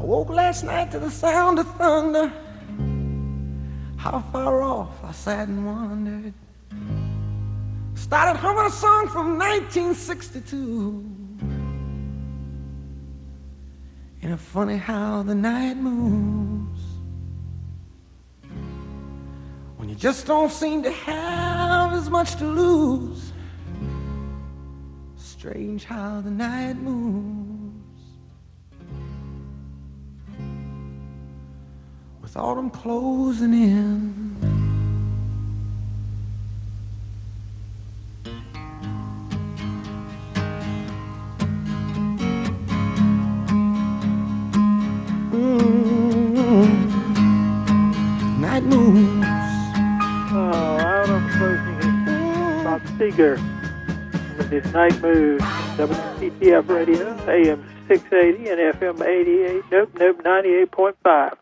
I woke last night to the sound of thunder. How far off I sat and wondered. Started humming a song from 1962. And it's funny how the night moves when you just don't seem to have as much to lose. Strange how the night moves autumn closing in. Mmm. night moves. Oh, of closing Bob Seger with his night moves. WPTF radio, AM 680 and FM 88, nope, nope, 98.5.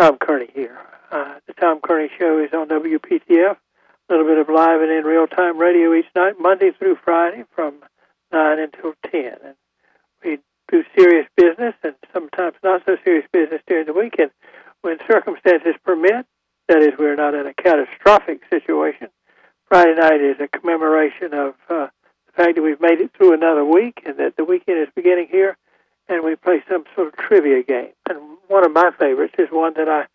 Tom Kearney here. Uh, the Tom Kearney Show is on WPTF. A little bit of live and in real time radio each night, Monday through Friday from 9 until 10. And we do serious business and sometimes not so serious business during the weekend when circumstances permit. That is, we're not in a catastrophic situation. Friday night is a commemoration of uh, the fact that we've made it through another week and that the weekend is beginning here, and we play some sort of trivia game. And one of my favorites is one that I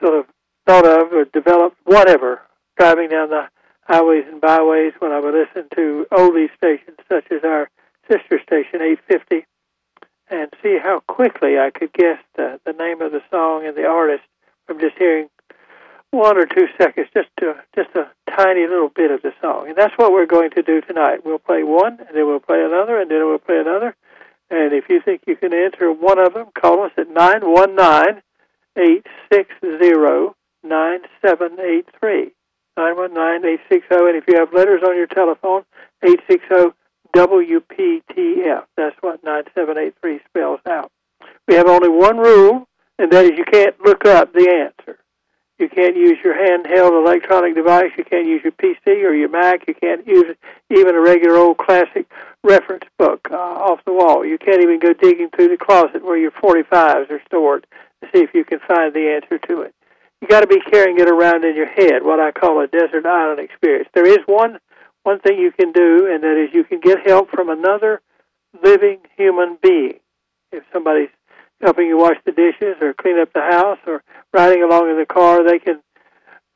sort of thought of or developed, whatever, driving down the highways and byways when I would listen to oldie stations such as our sister station, 850, and see how quickly I could guess the, the name of the song and the artist from just hearing one or two seconds, just to, just a tiny little bit of the song. And that's what we're going to do tonight. We'll play one, and then we'll play another, and then we'll play another. And if you think you can answer one of them, call us at nine one nine eight six zero nine seven eight three. Nine one nine eight six zero. And if you have letters on your telephone, eight six zero WPTF. That's what 9783 spells out. We have only one rule, and that is you can't look up the answer. You can't use your handheld electronic device. You can't use your PC or your Mac. You can't use even a regular old classic reference book uh, off the wall. You can't even go digging through the closet where your 45s are stored to see if you can find the answer to it. You got to be carrying it around in your head, what I call a desert island experience. There is one one thing you can do, and that is you can get help from another living human being. If somebody's helping you wash the dishes or clean up the house or riding along in the car, they can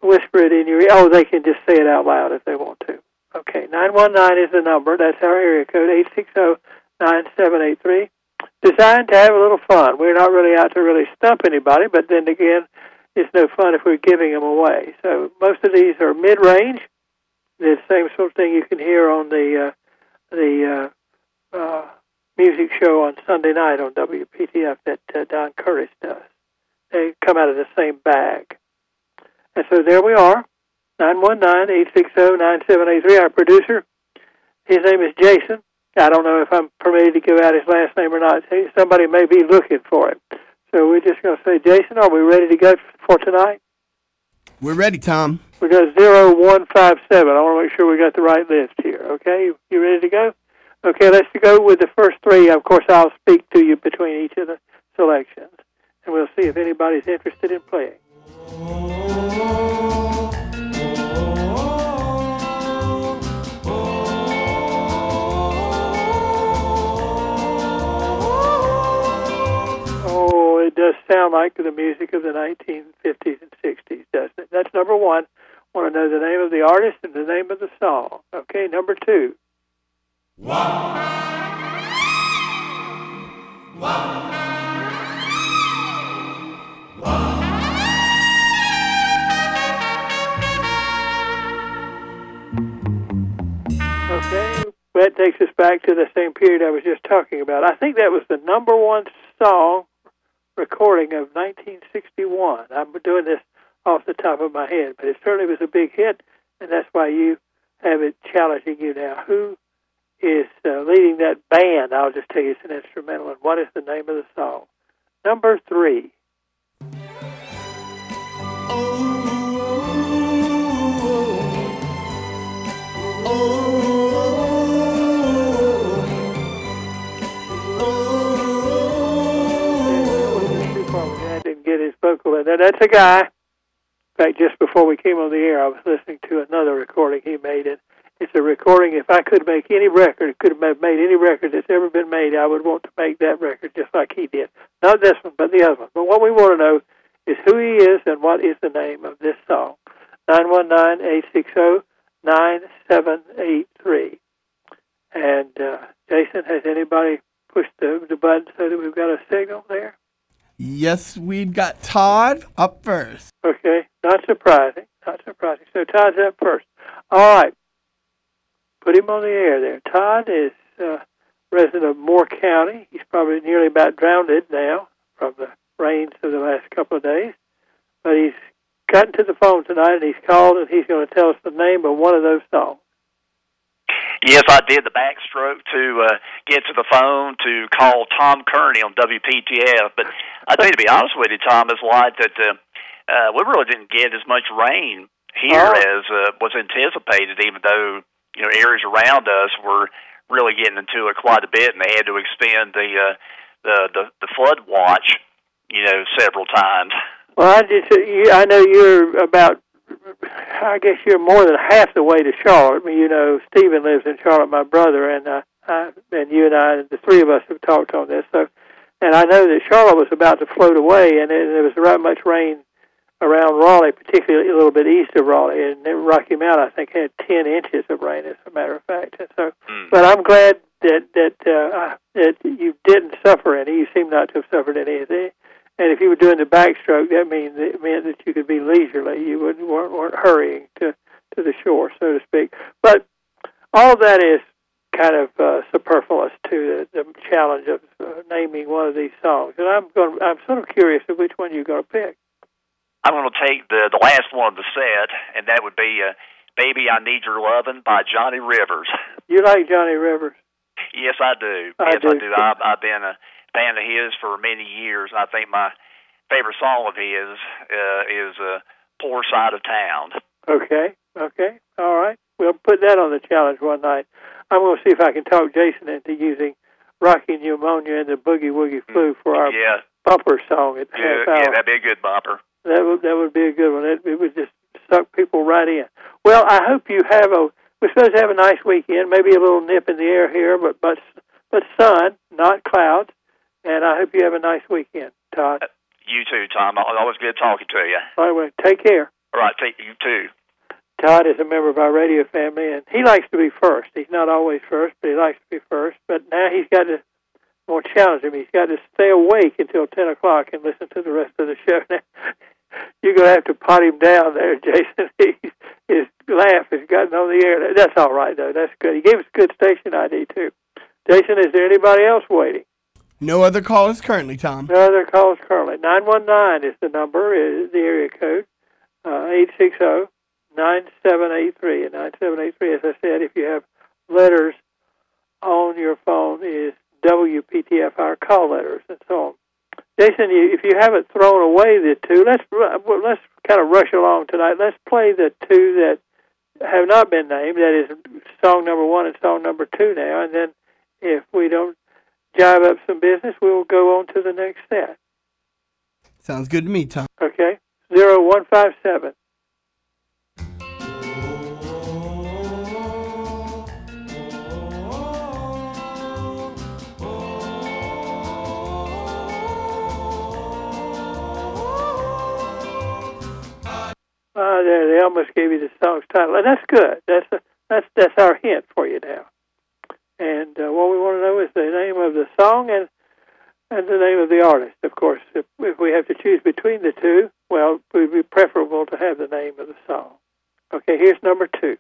whisper it in your ear. Oh, they can just say it out loud if they want to. Okay, 919 is the number. That's our area code, 860-9783. Designed to have a little fun. We're not really out to really stump anybody, but then again, it's no fun if we're giving them away. So most of these are mid-range the same sort of thing you can hear on the uh, the uh, uh, music show on Sunday night on WPTF that uh, Don Curtis does. They come out of the same bag. And so there we are, 919-860-9783. Our producer, his name is Jason. I don't know if I'm permitted to give out his last name or not. Somebody may be looking for him. So we're just going to say, Jason, are we ready to go for tonight? We're ready, Tom. We got zero one five seven. I want to make sure we got the right list here. Okay, you ready to go? Okay, let's go with the first three. Of course, I'll speak to you between each of the selections, and we'll see if anybody's interested in playing. Oh, it does sound like the music of the 1950s and 60s, doesn't it? That's number one want to know the name of the artist and the name of the song. Okay, number two. Okay, that takes us back to the same period I was just talking about. I think that was the number one song recording of 1961. I'm doing this off the top of my head, but it certainly was a big hit, and that's why you have it challenging you now. Who is uh, leading that band. I'll just tell you it's an instrumental. And what is the name of the song? Number three. get his vocal in there. That's a guy. In fact, just before we came on the air, I was listening to another recording he made, and it's a recording. If I could make any record, could have made any record that's ever been made, I would want to make that record just like he did. Not this one, but the other one. But what we want to know is who he is and what is the name of this song. Nine one nine eight six zero nine seven eight three. And uh, Jason, has anybody pushed the, the button so that we've got a signal there? Yes, we've got Todd up first. Okay, not surprising. Not surprising. So Todd's up first. All right. Put him on the air there. Todd is uh, resident of Moore County. He's probably nearly about drowned now from the rains of the last couple of days. But he's gotten to the phone tonight and he's called and he's going to tell us the name of one of those songs. Yes, I did the backstroke to uh, get to the phone to call Tom Kearney on WPTF. But I tell you, to be honest with you, Tom, it's like that uh, uh, we really didn't get as much rain here Oh. as uh, was anticipated, even though you know areas around us were really getting into it quite a bit, and they had to extend the uh, the, the the flood watch, you know, several times. Well, I just you, I know you're about. I guess you're more than half the way to Charlotte. I mean, you know, Stephen lives in Charlotte, my brother, and uh, I, and you and I, the three of us have talked on this. So, and I know that Charlotte was about to float away, and it, there was right much rain around Raleigh, particularly a little bit east of Raleigh, and Rocky Mount, I think, had ten inches of rain, as a matter of fact. And so, Mm. but I'm glad that that uh, that you didn't suffer any. You seem not to have suffered any. And if you were doing the backstroke, that means it meant that you could be leisurely. You wouldn't weren't, weren't hurrying to to the shore, so to speak. But all that is kind of uh, superfluous to the, the challenge of uh, naming one of these songs. And I'm going. I'm sort of curious of which one you're going to pick. I'm going to take the the last one of the set, and that would be uh, "Baby I Need Your Lovin'" by Johnny Rivers. You like Johnny Rivers? Yes, I do. I yes, do, I do. too. I've, been a fan of his for many years. And I think my favorite song of his uh, is uh, "Poor Side of Town." Okay. Okay. All right. We'll put that on the challenge one night. I'm going to see if I can talk Jason into using "Rocky Pneumonia" and the Boogie Woogie Flu for our Yeah, bumper song at yeah, half yeah. That'd be a good bumper. That would that would be a good one. It, it would just suck people right in. Well, I hope you have a. We're supposed to have a nice weekend. Maybe a little nip in the air here, but but but sun, not clouds. And I hope you have a nice weekend, Todd. Uh, you too, Tom. Al- Always good talking to you. By the way, take care. All right, take you too. Todd is a member of our radio family, and he likes to be first. He's not always first, but he likes to be first. But now he's got to more challenge him. He's got to stay awake until ten o'clock and listen to the rest of the show. Now, you're going to have to pot him down there, Jason. He, his laugh has gotten on the air. That's all right, though. That's good. He gave us good station ID too. Jason, is there anybody else waiting? No other callers currently, Tom. No other calls currently. 919 is the number, is the area code. Uh, 860 9783. And 9783, as I said, if you have letters on your phone, is WPTF, our call letters, and so on. Jason, if you haven't thrown away the two, let's let's kind of rush along tonight. Let's play the two that have not been named. That is song number one and song number two now, and then if we don't jive up some business, we will go on to the next set. Sounds good to me, Tom. Okay, zero one five seven. There, they almost gave you the song's title, and that's good. That's a, that's that's our hint for you now. And uh, what we want to know is the name of the song and and the name of the artist. Of course, if, if we have to choose between the two, well, it would be preferable to have the name of the song. Okay, here's number two.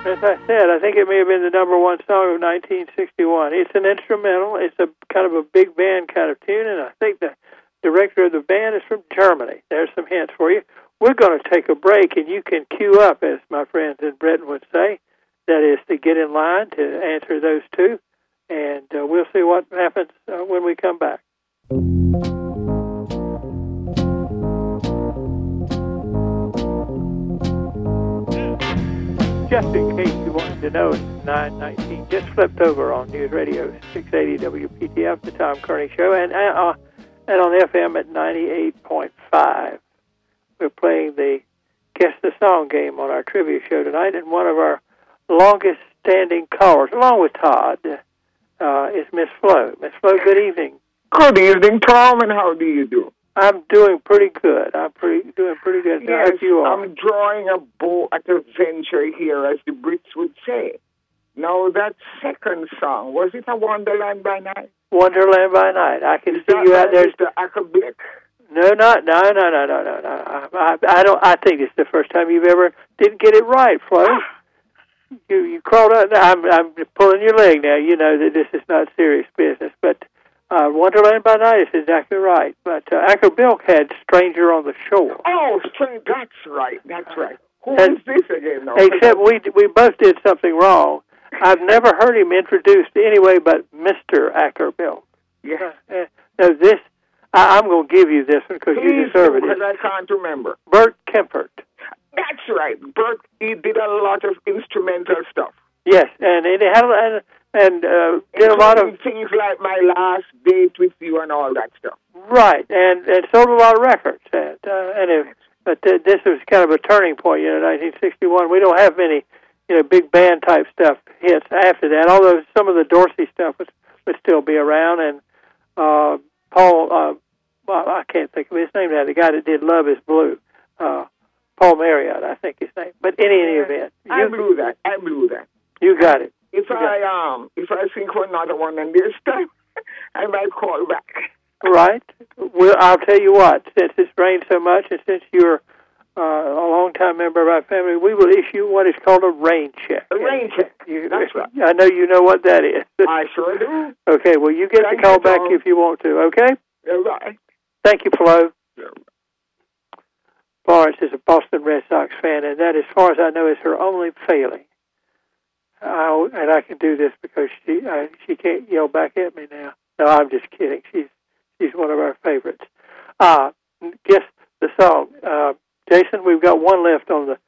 As I said, I think it may have been the number one song of 1961. It's an instrumental. It's a kind of a big band kind of tune, and I think the director of the band is from Germany. There's some hints for you. We're going to take a break, and you can queue up, as my friends in Britain would say. That is to get in line to answer those two, and uh, we'll see what happens uh, when we come back. Just in case you wanted to know, it's 919. Just flipped over on News Radio 680 WPTF, the Tom Kearney Show, and uh, and on FM at 98.5. We're playing the Guess the Song game on our trivia show tonight, and one of our longest standing callers, along with Todd, uh, is Miss Flo. Miss Flo, good evening. Good evening, Tom, and how do you do? I'm doing pretty good. I'm pretty doing pretty good. Yes, you are? I'm drawing a bow at a venture here, as the Brits would say. Now, that second song, was it a Wonderland by Night? Wonderland by Night. I can Is see you out there. Mr. Acker Bilk? No, not no, no, no, no, no, no. I, I don't. I think it's the first time you've ever didn't get it right, Flo. Ah. You you crawled out. I'm I'm pulling your leg now. You know that this is not serious business, but uh, Wonderland by Night is exactly right. But uh, Acker Bilk had Stranger on the Shore. Oh, that's right, that's right. Who And- is this again now? Except we we both did something wrong. I've never heard him introduced anyway, but Mister Acker Bilk. Yes. Uh, no, this I, I'm going to give you this one because you deserve it. because I can't remember. Bert Kaempfert. That's right. Bert, he did a lot of instrumental stuff. Yes, and it had and and uh, did a lot of things like My Last Date with You and all that stuff. right, and and sold a lot of records, and uh, and but th- this was kind of a turning point. You know, 1961. We don't have many, you know, big band type stuff hits after that. Although some of the Dorsey stuff would would still be around, and uh, Paul, uh, well, I can't think of his name now. The guy that did Love Is Blue, uh, Paul Mauriat, I think his name. But in any event, I you blew that. I blew that. you got it. If I um if I think for another one and this time I might call back. Right. Well, I'll tell you what. Since it's rained so much, and since you're uh, a long-time member of our family, we will issue what is called a rain check. A rain check. You, That's right. I know you know what that is. I sure do. okay. Well, you get Thank to call back Tom. if you want to. Okay. All right. Thank you, Flo. Florence is a Boston Red Sox fan, and that, as far as I know, is her only failing. I, and I can do this because she uh, she can't yell back at me now. No, I'm just kidding. She's she's one of our favorites. Uh, guess the song, uh, Jason. We've got one left on the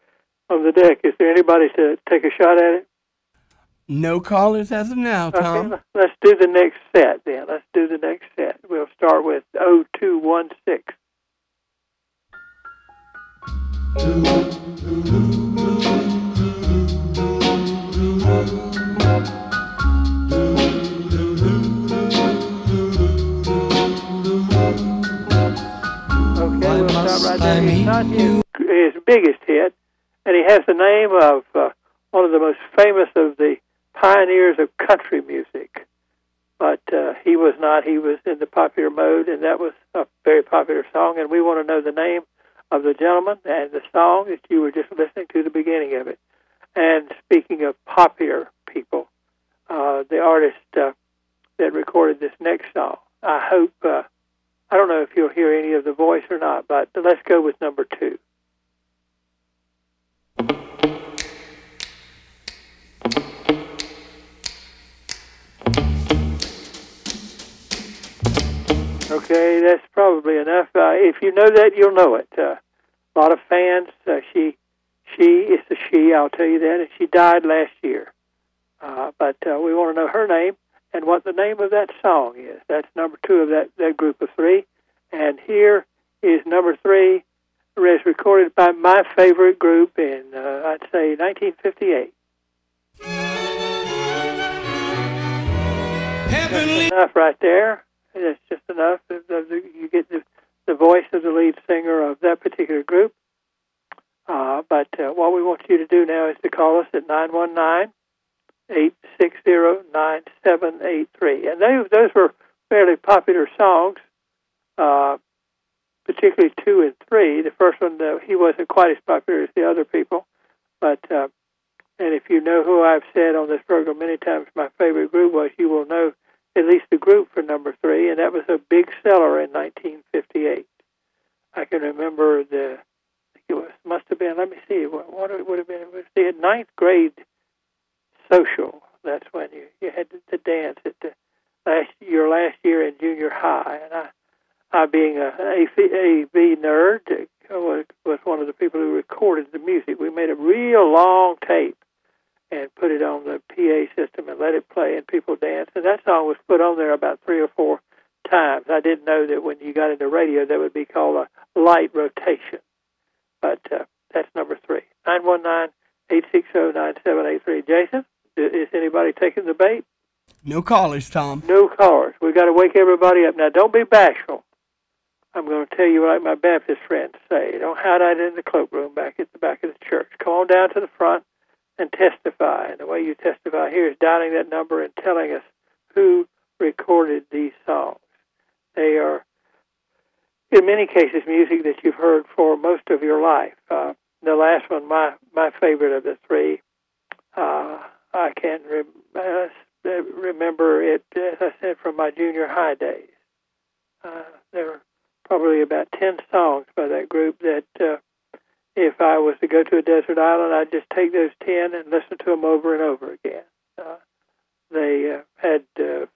on the deck. Is there anybody to take a shot at it? No callers as of now, Tom. Okay, let's do the next set then. Let's do the next set. We'll start with 0216. Okay, we'll stop right there. It's not his, his biggest hit, and he has the name of uh, one of the most famous of the pioneers of country music. But uh, he was not. He was in the popular mode, and that was a very popular song. And we want to know the name of the gentleman and the song that you were just listening to the beginning of it. And speaking of popular people, uh, the artist uh, that recorded this next song, I hope. Uh, I don't know if you'll hear any of the voice or not, but let's go with number two. Okay, that's probably enough. Uh, if you know that, you'll know it. Uh, a lot of fans. Uh, she, she is a she. I'll tell you that, and she died last year. Uh, but uh, we want to know her name and what the name of that song is. That's number two of that that group of three. And here is number three, is recorded by my favorite group in, uh, I'd say, 1958. Heavenly. enough right there. It's just enough. You get the, the voice of the lead singer of that particular group. Uh, but uh, what we want you to do now is to call us at 919 860 9783. And they, those were fairly popular songs, uh, particularly two and three. The first one, uh, he wasn't quite as popular as the other people. But, uh, and if you know who I've said on this program many times, my favorite group was, you will know at least the group for number three, and that was a big seller in 1958. I can remember the, it was must have been. Let me see, what, what would have been. It was the ninth grade social. That's when you you had to, to dance at the last your last year in junior high, and I, I being a AV nerd, was was one of the people who recorded the music. We made a real long tape and put it on the PA system and let it play and people dance. And that song was put on there about three or four times. I didn't know that when you got into radio that would be called a light rotation. But uh, that's number three. 919 860 9783. Jason, is anybody taking the bait? No callers, Tom. No callers. We've got to wake everybody up. Now, don't be bashful. I'm going to tell you like my Baptist friends say. Don't hide out in the cloakroom back at the back of the church. Come on down to the front and testify. And the way you testify here is dialing that number and telling us who recorded these songs. They are, in many cases, music that you've heard for most of your life. Uh, the last one, my my favorite of the three, uh, I can re- uh, remember it, as I said, from my junior high days. Uh, there were probably about 10 songs by that group that uh, if I was to go to a desert island, I'd just take those 10 and listen to them over and over again. Uh, they uh, had uh,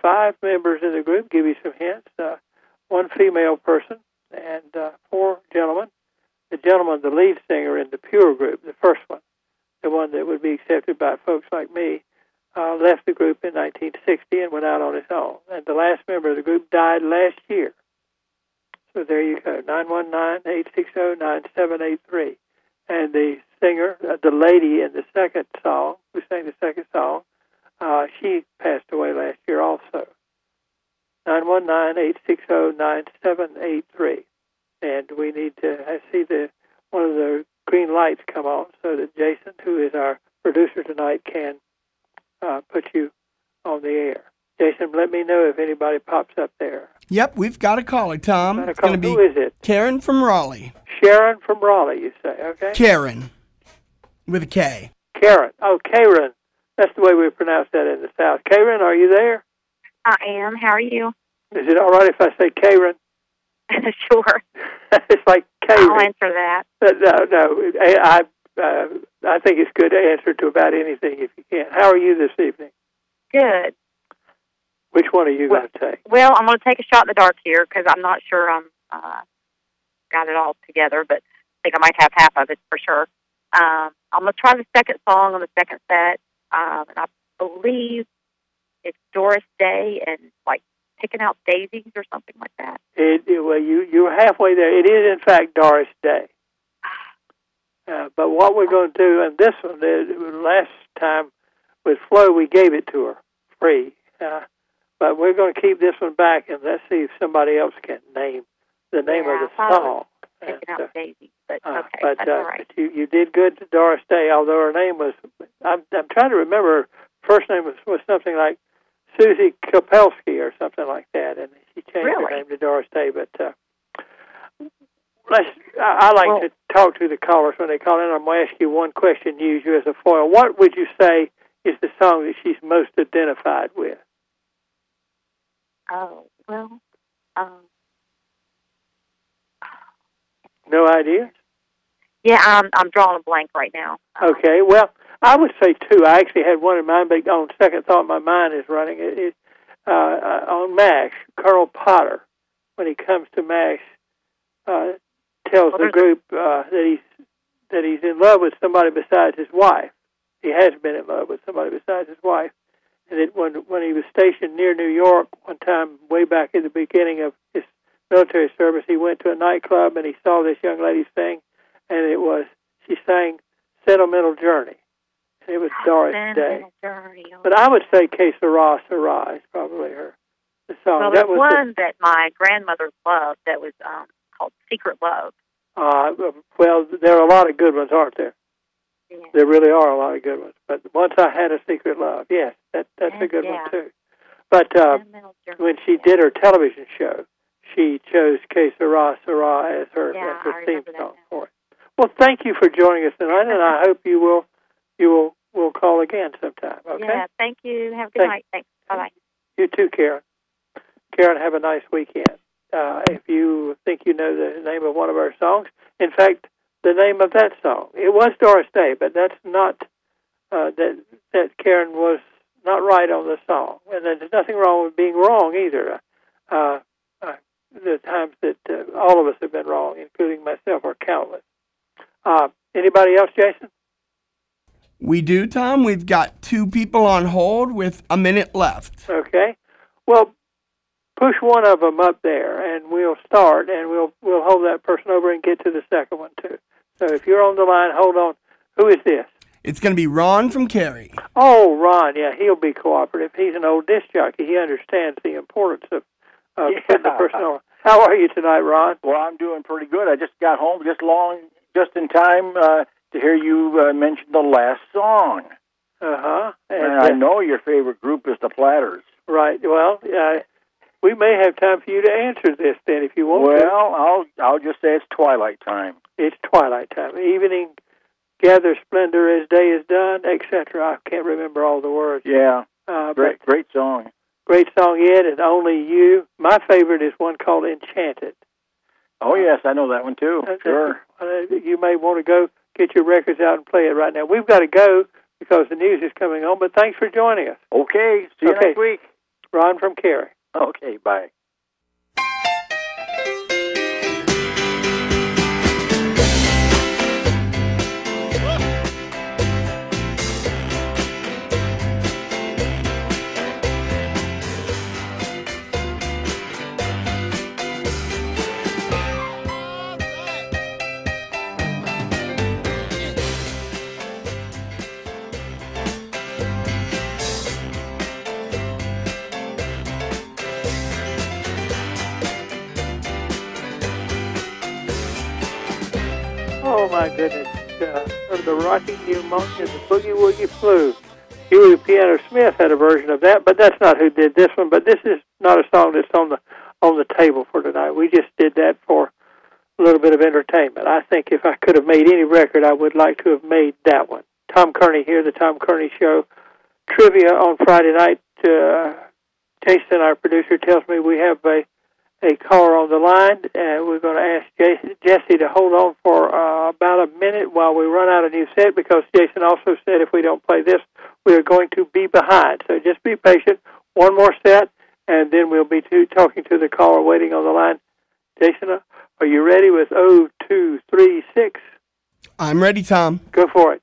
five members in the group, give you some hints, uh, one female person and uh, four gentlemen. The gentleman, the lead singer in the Pure group, the first one, the one that would be accepted by folks like me, uh, left the group in 1960 and went out on his own. And the last member of the group died last year. So there you go, 919-860-9783. And the singer, uh, the lady in the second song, who sang the second song, uh, she passed away last year also. 919-860-9783. And we need to I see the one of the green lights come on so that Jason, who is our producer tonight, can uh, put you on the air. Jason, let me know if anybody pops up there. Yep, we've got a caller, Tom. Got a call. to be Who is it? Karen from Raleigh. Sharon from Raleigh, you say, okay? Karen with a K. Karen. Oh, Karen. That's the way we pronounce that in the South. Karen, are you there? I am. How are you? Is it all right if I say Karen? sure. it's like I'll answer that. Uh, no, no. I, I, uh, I think it's good to answer to about anything if you can. How are you this evening? Good. Which one are you Well- going to take? Well, I'm going to take a shot in the dark here because I'm not sure I'm uh, got it all together, but I think I might have half of it for sure. Um, I'm going to try the second song on the second set, um, and I believe it's Doris Day and like picking out daisies or something like that. It, well, you you're halfway there. It is in fact Doris Day. Uh, but what we're going to do, and this one, the last time with Flo, we gave it to her free. Uh, but we're going to keep this one back, and let's see if somebody else can name the name Yeah, of the I thought it song. And, uh, out daisies, but uh, okay, but that's uh, all right. but you you did good to Doris Day, although her name was I'm I'm trying to remember. Her first name was was something like Susie Kopelski or something like that, and she changed her name to Doris Day. But uh, let's I, I like Well- to talk to the callers when they call in. I'm going to ask you one question, use you as a foil. What would you say is the song that she's most identified with? Oh well, um, No idea. yeah, I'm I'm drawing a blank right now. Um, Okay, well, I would say two. I actually had one in mind, but on second thought, my mind is running. It is uh, on M*A*S*H. Colonel Potter, when he comes to M*A*S*H, uh, tells the group uh, that he's that he's in love with somebody besides his wife. He has been in love with somebody besides his wife, and that when when he was stationed near New York one time, way back at the beginning of his military service, he went to a nightclub and he saw this young lady sing, and it was she sang "Sentimental Journey," it was Doris Day. But I would say "Que Sera Sera" is probably her the song. well, that there's was the- one that my grandmother loved that was um, called Secret Love. Uh, well, there are a lot of good ones, aren't there? Yeah. There really are a lot of good ones. But once I had a secret love, yes, that that's a good Yeah. one too. But uh, when she did her television show, she chose "Que Sera Sera" as her, Yeah, as her theme song for it. Well, thank you for joining us tonight, and I hope you will you will will call again sometime. Okay. Yeah, thank you. Have a good night. Thanks. Bye bye. You too, Karen. Karen, have a nice weekend. Uh, if you think you know the name of one of our songs, in fact, the name of that song, it was Doris Day, but that's not uh, that that Karen was not right on the song, and there's nothing wrong with being wrong either. Uh, uh, the times that uh, all of us have been wrong, including myself, are countless. Uh, anybody else, Jason? We do, Tom. We've got two people on hold with a minute left. Okay. Well, push one of them up there, and we'll start, and we'll we'll hold that person over and get to the second one too. So if you're on the line, hold on. Who is this? It's going to be Ron from Cary. Oh, Ron. Yeah, he'll be cooperative. He's an old disc jockey. He understands the importance of uh, Yeah. putting the person on. How are you tonight, Ron? Well, I'm doing pretty good. I just got home just long, just in time uh, to hear you uh, mention the last song. Uh huh. And I know your favorite group is the Platters. Right. Well, uh, we may have time for you to answer this then, if you want. to. Well, I'll I'll just say it's twilight time. It's twilight time. Evening gather splendor as day is done, etc. I can't remember all the words. Yeah, Uh, great great song. great song yet, and only you. My favorite is one called Enchanted. Oh yes, I know that one too. Uh, Sure. uh, You may want to go get your records out and play it right now. We've got to go because the news is coming on. But thanks for joining us, Okay. See you Okay. next week. Ron from Cary. Okay. Bye. My goodness! Uh, from the Rocky Pneumonia, the Boogie Woogie Flu. Huey Piano Smith had a version of that, but that's not who did this one. But this is not a song that's on the on the table for tonight. We just did that for a little bit of entertainment. I think if I could have made any record, I would like to have made that one. Tom Kearney here, the Tom Kearney Show. Trivia on Friday night. Uh, Jason, our producer, tells me we have a a caller on the line, and we're going to ask Jesse to hold on for uh, about a minute while we run out a new set because Jason also said if we don't play this, we are going to be behind. So just be patient. One more set, and then we'll be to, talking to the caller waiting on the line. Jason, uh, are you ready with 0236? I'm ready, Tom. Go for it.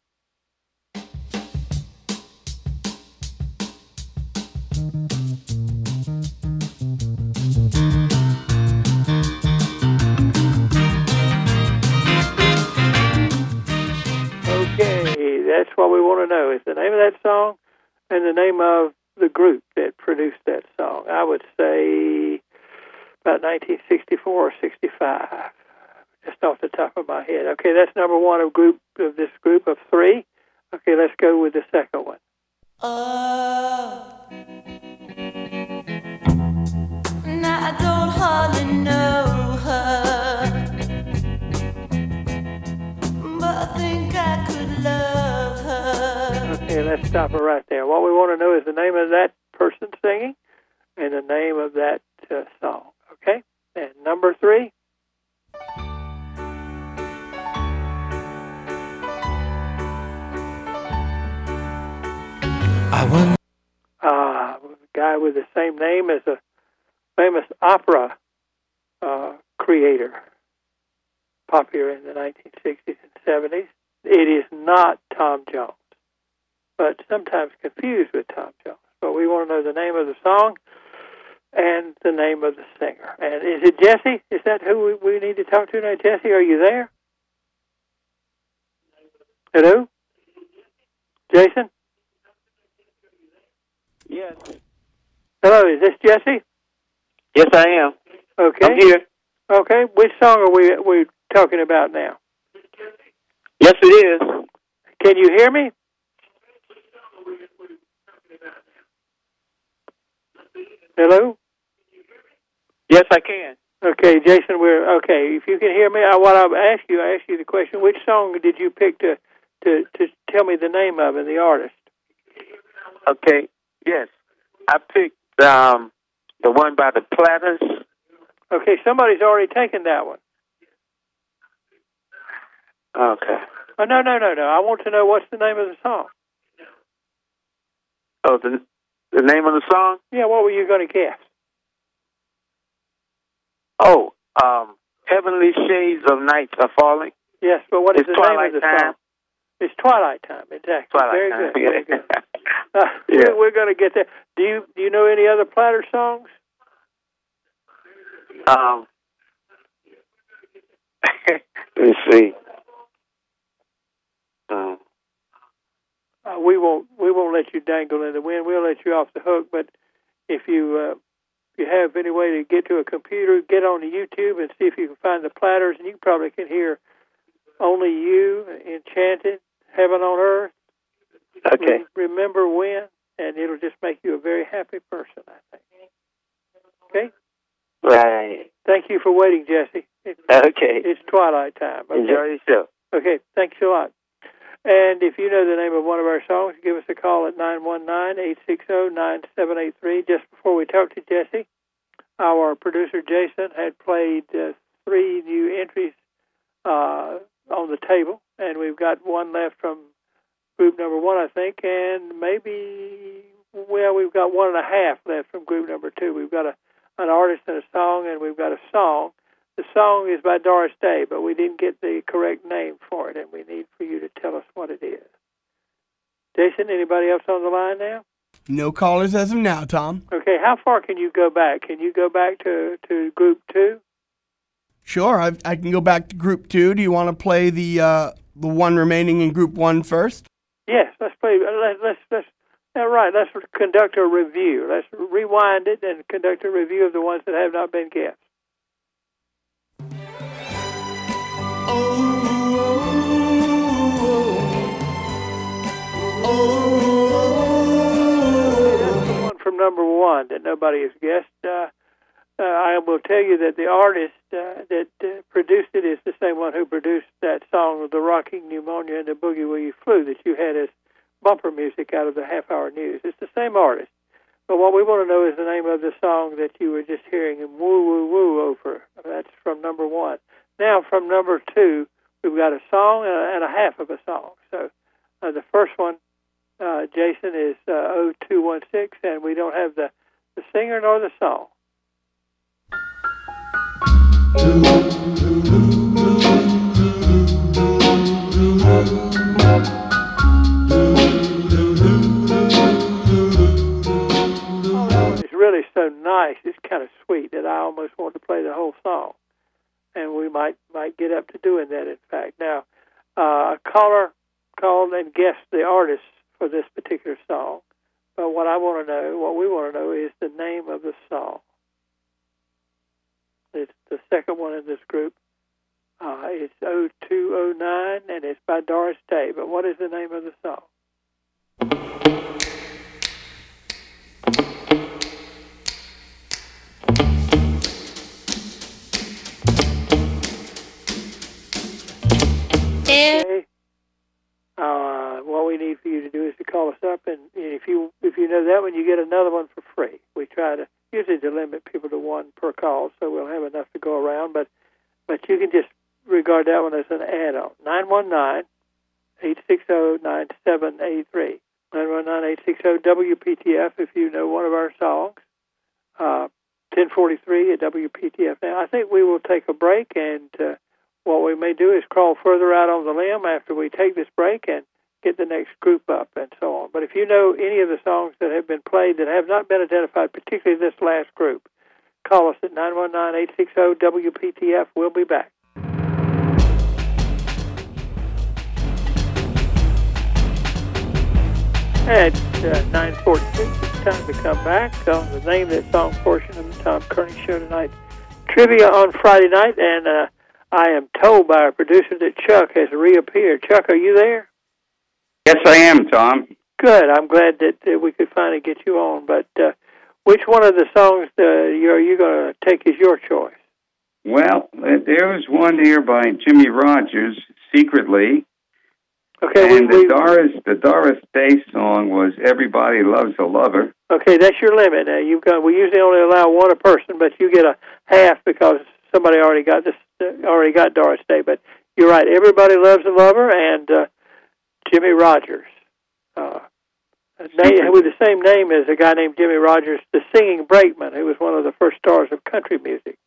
Want to know is the name of that song and the name of the group that produced that song. I would say about 1964 or 65, just off the top of my head. Okay, that's number one of group of this group of three. Okay, let's go with the second one. Uh, now I don't hardly know her, but I think let's stop it right there. What we want to know is the name of that person singing and the name of that uh, song. Okay, and number three. I wonder. uh, a guy with the same name as a famous opera uh, creator, popular in the 1960s and 70s. It is not Tom Jones, but sometimes confused with Tom Jones. But we want to know the name of the song and the name of the singer. And is it Jesse? Is that who we, we need to talk to now? Jesse, are you there? Hello? Jason? Yes. Hello, is this Jesse? Yes, I am. Okay. I'm here. Okay. Which song are we we talking about now? Yes, it is. Can you hear me? Hello. Yes, I can. Okay, Jason. We're okay. If you can hear me, I what I ask you, I ask you the question: Which song did you pick to to to tell me the name of and the artist? Okay. Yes, I picked um the one by the Platters. Okay, somebody's already taken that one. Okay. Oh no no no no! I want to know what's the name of the song. Oh, the the name of the song. Yeah, what were you going to guess? Oh, um, Heavenly Shades of Nights Are Falling. Yes, but what is It's the name of the Time. song? It's twilight time. Exactly. Twilight Very time. good. Very good. Uh, Yeah. we're, going to get there. Do you do you know any other Platter songs? Um, let's see. Um, Uh, we won't we won't let you dangle in the wind. We'll let you off the hook. But if you uh, if you have any way to get to a computer, get on to YouTube and see if you can find the Platters, and you probably can hear "Only You," "Enchanted," "Heaven on Earth." okay. Remember when, and it'll just make you a very happy person. I think. Okay. Right. Thank you for waiting, Jesse. Okay. it's twilight time. Okay? Enjoy show. Okay, thanks a lot. And if you know the name of one of our songs, give us a call at 919-860-9783. Just before we talk to Jesse, our producer Jason had played uh, three new entries uh, on the table, and we've got one left from group number one, I think, and maybe, well, we've got one and a half left from group number two. We've got a an artist and a song, and we've got a song. The song is by Doris Day, but we didn't get the correct name for it, and we need for you to tell us what it is. Jason, anybody else on the line now? No callers as of now, Tom. Okay, how far can you go back? Can you go back to, to group two? Sure, I, I can go back to group two. Do you want to play the uh, the one remaining in group one first? Yes, let's play. Let's let's let's. All right, let's conduct a review. Let's rewind it and conduct a review of the ones that have not been guessed. From number one that nobody has guessed. Uh, uh, I will tell you that the artist uh, that uh, produced it is the same one who produced that song, of "The Rocking Pneumonia and the Boogie Woogie Flu," that you had as bumper music out of the half-hour news. It's the same artist, but what we want to know is the name of the song that you were just hearing him woo woo woo over. That's from number one. Now from number two, we've got a song and a, half of a song. So uh, the first one, uh, Jason, is uh, 0216, and we don't have the, the singer nor the song. Oh, is really so nice. It's kind of sweet that I almost want to play the whole song, and we might might get up to doing that. In fact, now uh, a caller called and guessed the artist for this particular song. But what I want to know, what we want to know, is the name of the song. It's the second one in this group. Uh, it's 0209, and it's by Doris Day. But what is the name of the song? Need for you to do is to call us up, and if you if you know that one, you get another one for free. We try to usually to limit people to one per call, so we'll have enough to go around. But but you can just regard that one as an add-on. Nine one nine eight six zero nine seven eight three. Nine one nine eight six zero WPTF. If you know one of our songs, uh, ten forty three at WPTF. Now I think we will take a break and. Uh, what we may do is crawl further out on the limb after we take this break and get the next group up and so on. But if you know any of the songs that have been played that have not been identified, particularly this last group, call us at 919-860-WPTF. We'll be back. At uh, 9.46, it's time to come back on the Name That Song portion of the Tom Kearney Show tonight. Trivia on Friday night, and uh, I am told by our producer that Chuck has reappeared. Chuck, are you there? Yes, I am, Tom. Good. I'm glad that, that we could finally get you on. But uh, which one of the songs uh, you are you going to take as your choice? Well, there was one here by Jimmy Rogers, Secretly, Okay, and we, the Doris the Doris Day song was Everybody Loves a Lover. okay, that's your limit. Uh, you've got. We usually only allow one a person, but you get a half because somebody already got this. Uh, already got Doris Day. But you're right. Everybody loves a lover, and uh, Jimmy Rogers. Uh, name, with the same name as a guy named Jimmy Rogers, the singing brakeman, who was one of the first stars of country music.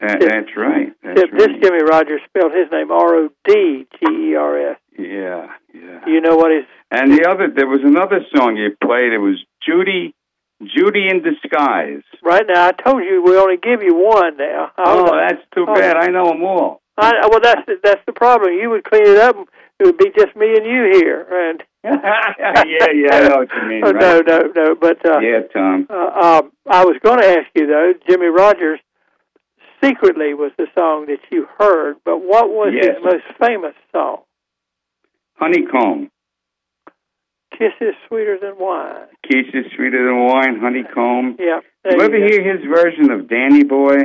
That. That's right. That's Except this. Jimmy Rogers spelled his name R O D G E R S. Yeah, yeah. you know what is? And the other, there was another song you played. It was Judy, Judy in Disguise. Right now, I told you we only give you one now. Oh, that's too Oh. bad. I know them all. I, well, that's the, that's the problem. You would clean it up. It would be just me and you here, and yeah, yeah, I know what you mean. Oh, no, no, no. But uh, Yeah, Tom. uh, um, I was going to ask you though. Jimmie Rodgers secretly was the song that you heard, but what was Yes. his most famous song? Honeycomb. Kisses sweeter than wine. Kisses sweeter than wine. Honeycomb. Yeah. Did you ever hear his version of Danny Boy?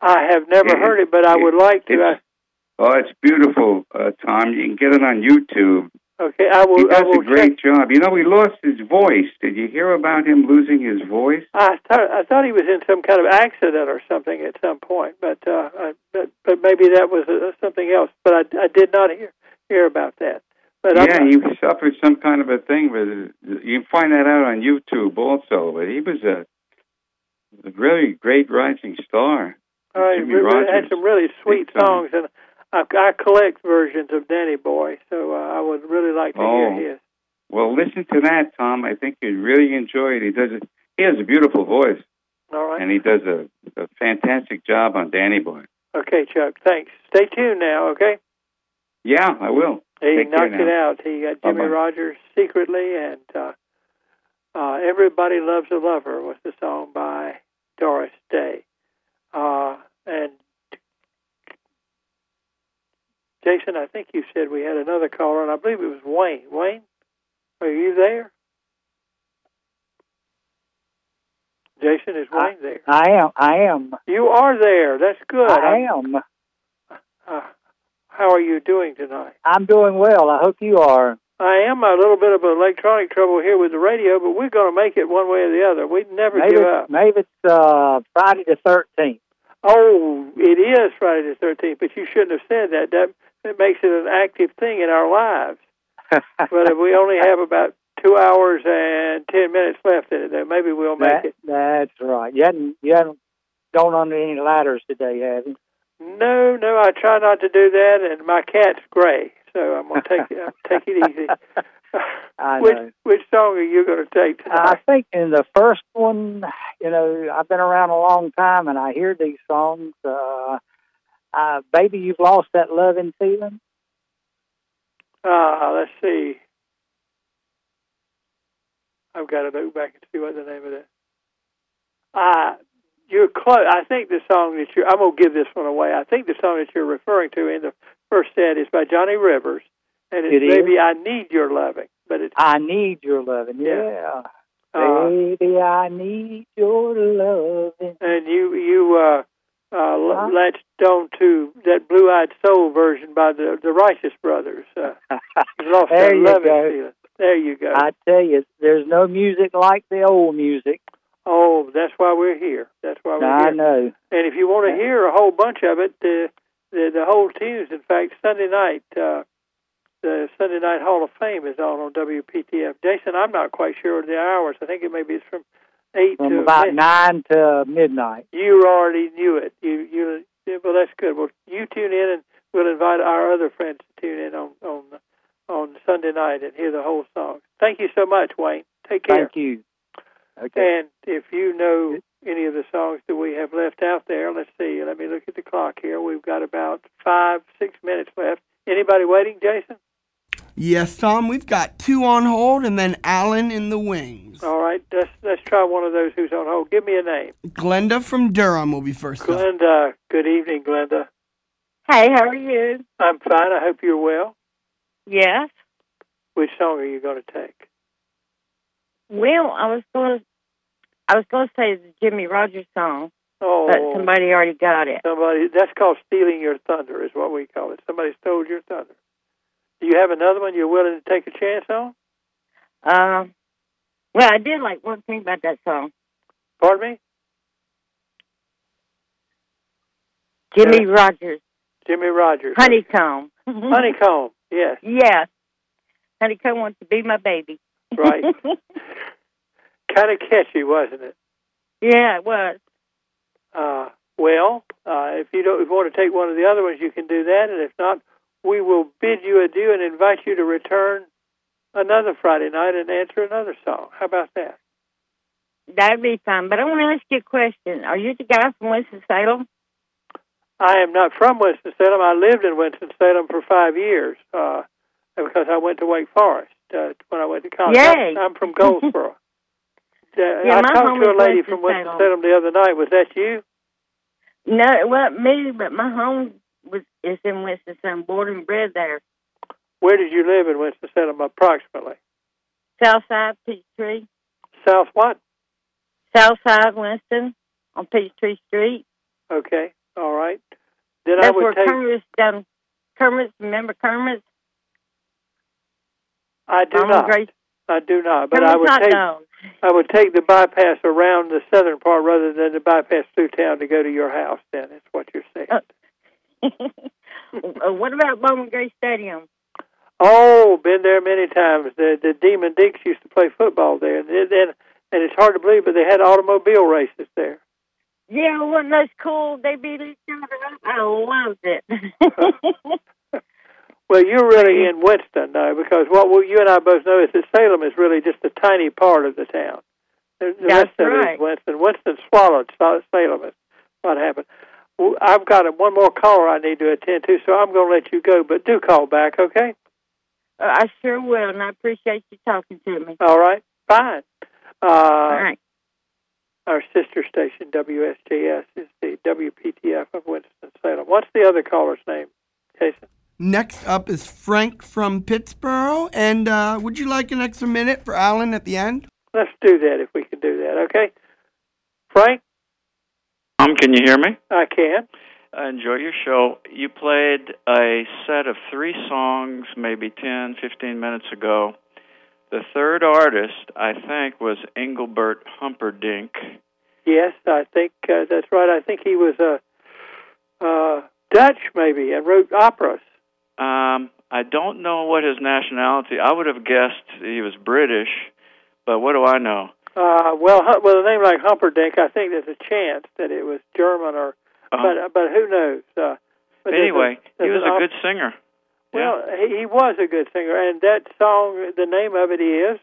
I have never It- heard it, but I would like to. Oh, it's beautiful, uh, Tom. You can get it on YouTube. Okay, I will. He does will a great check. job. You know, he lost his voice. Did you hear about him losing his voice? I thought I thought he was in some kind of accident or something at some point, but uh, I, but, but maybe that was uh, something else. But I, I did not hear hear about that. But yeah, he suffered some kind of a thing. But you find that out on YouTube also. But he was a, a really great rising star. I Jimmy re- re- Rodgers. had some really sweet songs, and I, I collect versions of Danny Boy, so uh, I would really like to Oh. hear his. Well, listen to that, Tom. I think you'd really enjoy it. He does it. He has a beautiful voice, All right. and he does a, a fantastic job on Danny Boy. Okay, Chuck. Thanks. Stay tuned now. Okay. Yeah, I will. He Take knocked it out. He got Jimmy Bye-bye. Rodgers secretly, and uh, uh, "Everybody Loves a Lover" was the song by Doris Day. Uh, and I think you said we had another caller, and I believe it was Wayne. Wayne, are you there? Jason, is Wayne there? I am. I am. You are there. That's good. I am. Uh, how are you doing tonight? I'm doing well. I hope you are. I am a little bit of electronic trouble here with the radio, but we're going to make it one way or the other. We never maybe give up. maybe it's uh, Friday the thirteenth. Oh, it is Friday the thirteenth, but you shouldn't have said that. That that makes it an active thing in our lives. but if we only have about two hours and ten minutes left in it, then maybe we'll make That, it. that's right. You haven't you haven't gone under any ladders today, have you? No, no, I try not to do that, and my cat's gray, so I'm going to take it, take it easy. I which know. which song are you going to take I think in the first one, you know, I've been around a long time and I hear these songs. Uh, uh, baby, you've lost that loving feeling. Uh, let's see. I've got to look back and see what the name of it. Uh, you're close. I think the song that you're. I'm gonna give this one away. I think the song that you're referring to in the first set is by Johnny Rivers, and it's It? "Baby I Need Your Loving." But it's I need your loving. Yeah. Yeah. uh, Baby, I need your loving. and you you uh, uh, Huh? latched on to that Blue Eyed Soul version by the the Righteous Brothers. Uh, lost there you go. feeling. There you go. I tell you, there's no music like the old music. oh, that's why we're here. That's why we're I here. know. And if you want to hear a whole bunch of it, the the, the whole tunes. In fact, Sunday night, uh, the Sunday Night Hall of Fame is on on WPTF. Jason, I'm not quite sure of the hours. I think it maybe it's from eight From to about nine to midnight. You already knew it. You you well, that's good. Well, you tune in, and we'll invite our other friends to tune in on on on Sunday night and hear the whole song. Thank you so much, Wayne. Take care. Thank you. Okay. And if you know any of the songs that we have left out there, let's see. Let me look at the clock here. We've got about five, six minutes left. Anybody waiting, Jason? Yes, Tom, we've got two on hold and then Alan in the wings. All right, let's let's try one of those who's on hold. Give me a name. Glenda from Durham will be first up. Glenda. Good evening, Glenda. Hey, how are you? I'm fine. I hope you're well. Yes. Which song are you going to take? Well, I was going to, I was going to say the Jimmie Rodgers song, Oh, but somebody already got it. somebody. That's called stealing your thunder, is what we call it. Somebody stole your thunder. Do you have another one you're willing to take a chance on? Um, well, I did like one thing about that song, Pardon me, Jimmie Rodgers, Jimmie Rodgers. Honeycomb. Honeycomb. Yes, yes, Honeycomb wants to be my baby. right. kind of catchy, wasn't it? yeah, it was. Uh, well, uh, if you don't if you want to take one of the other ones, you can do that, and if not, we will bid you adieu and invite you to return another Friday night and answer another song. How about that? That'd be fun. But I want to ask you a question. Are you the guy from Winston Salem? I am not from Winston Salem. I lived in Winston Salem for five years uh, because I went to Wake Forest uh, when I went to college. Yay. I'm from Goldsboro. Uh, Yeah, I talked to a lady Winston from Winston Salem. The other night. Was that you? No, it wasn't me, but my home is in Winston Salem, born and bred there. Where did you live in Winston Salem approximately? Southside Peachtree. South what? Southside Winston on Peachtree Street. Okay, all right. Then I That's would where take. Kermit's done. Kermit's, remember Kermit's? I do Mama not. Grace- I do not. But Kermit's I would take. dogs. I would take the bypass around the southern part rather than the bypass through town to go to your house. Then is what you're saying. Uh, Uh, what about Bowman Gray Stadium? Oh, been there many times. The the Demon Deacs used to play football there, and and, and it's hard to believe, but they had automobile races there. Yeah, wasn't those cool? They beat each other up. I loved it. Well, you're really in Winston now because what we, you and I both know is that Salem is really just a tiny part of the town. The, That's rest of it right. is Winston. Winston swallowed Salem. Is what happened. Well, I've got a, one more caller I need to attend to, so I'm going to let you go. But do call back, okay? Uh, I sure will, and I appreciate you talking to me. All right, fine. Uh, All right. Our sister station, WSJS, is the WPTF of Winston Salem. What's the other caller's name, Jason? Next up is Frank from Pittsburgh. And uh, would you like an extra minute for Alan at the end? Let's do that if we can do that, okay? Frank, Um, can you hear me? I can. I enjoy your show. You played a set of three songs maybe 10, 15 minutes ago. The third artist, I think, was Engelbert Humperdinck. Yes, I think uh, that's right. I think he was a uh, uh, Dutch, maybe, and wrote operas. Um, I don't know what his nationality. I would have guessed he was British, but what do I know? Uh, well, with a name like Humperdinck, I think there's a chance that it was German, or Uh-huh. but but who knows? Uh, but there's a- anyway, he was an a op- good singer. Well, he, he was a good singer, and that song, the name of it is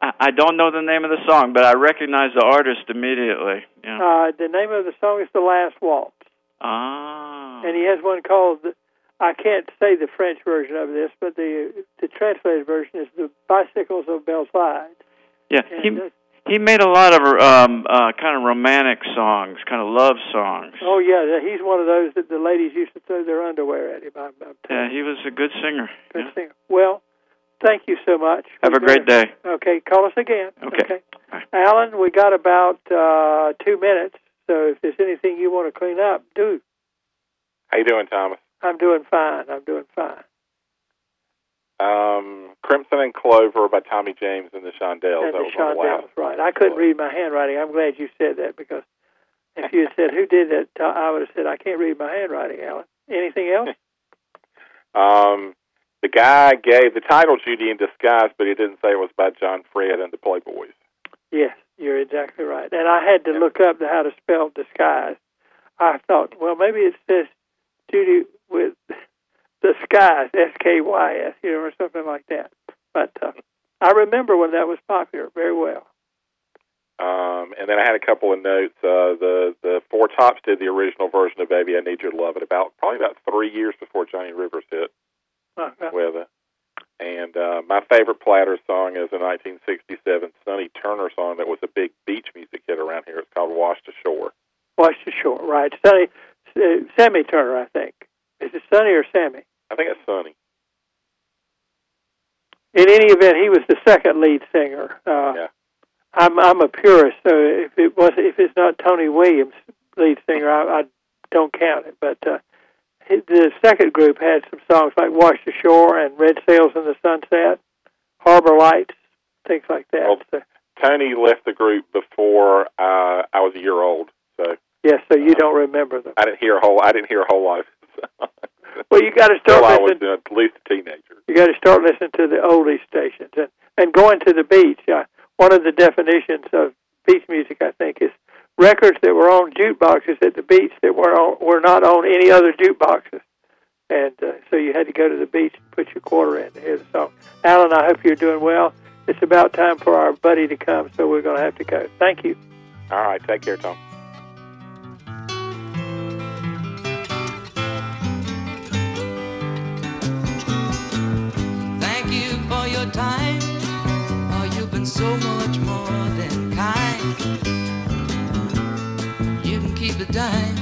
I, I don't know the name of the song, but I recognize the artist immediately. Yeah. uh, the name of the song is "The Last Waltz," ah. and he has one called. I can't say the French version of this, but the the translated version is "The Bicycles of Belsize." Yeah. And He he made a lot of um uh kind of romantic songs, kind of love songs. Oh yeah, he's one of those that the ladies used to throw their underwear at him. I'm, I'm Yeah, he was a good singer. good Yeah. singer. Well, thank you so much. Have a great better- day. Okay, call us again. Okay. Alan, we got about uh, two minutes, so if there's anything you want to clean up, do. How you doing, Thomas? I'm doing fine. I'm doing fine. Um, Crimson and Clover by Tommy James and the Shondells. And the was on the last. Shondells, right. I couldn't read my handwriting. I'm glad you said that because if you had said who did that, I would have said I can't read my handwriting, Alan. Anything else? Um, the guy gave the title Judy in Disguise, but he didn't say it was by John Fred and the Playboys. yes, you're exactly right. And I had to look up the, how to spell disguise. I thought, well, maybe it says Judy with the skies, S K Y S, you know, or something like that. But uh, I remember when that was popular very well. Um, and then I had a couple of notes. Uh, the the Four Tops did the original version of "Baby I Need You to Love It" about probably about three years before Johnny Rivers hit Uh, uh, with it. And uh, my favorite Platter song is a 1967 Sonny Turner song that was a big beach music hit around here. It's called "Washed Ashore." Washed Ashore, right? Sonny, uh, Sammy Turner, I think. Is it Sonny or Sammy? I think it's Sonny. In any event, he was the second lead singer. Uh, Yeah. I'm I'm a purist, so if it was if it's not Tony Williams, lead singer, I, I don't count it. But uh, the second group had some songs like "Washed Ashore" and "Red Sails in the Sunset," "Harbor Lights," things like that. Well, So, Tony left the group before uh, I was a year old, so yes, so you don't remember them. I didn't hear a whole. I didn't hear a whole lot well, you got to start. Well, I was at least a teenager. You got to start listening to the oldies stations and and going to the beach. Uh, one of the definitions of beach music, I think, is records that were on jukeboxes at the beach that were on, were not on any other jukeboxes. And uh, so you had to go to the beach and put your quarter in to hear the song. Alan, I hope you're doing well. It's about time for our buddy to come, so we're going to have to go. Thank you. All right. Take care, Tom. so much more than kind. You can keep a dime.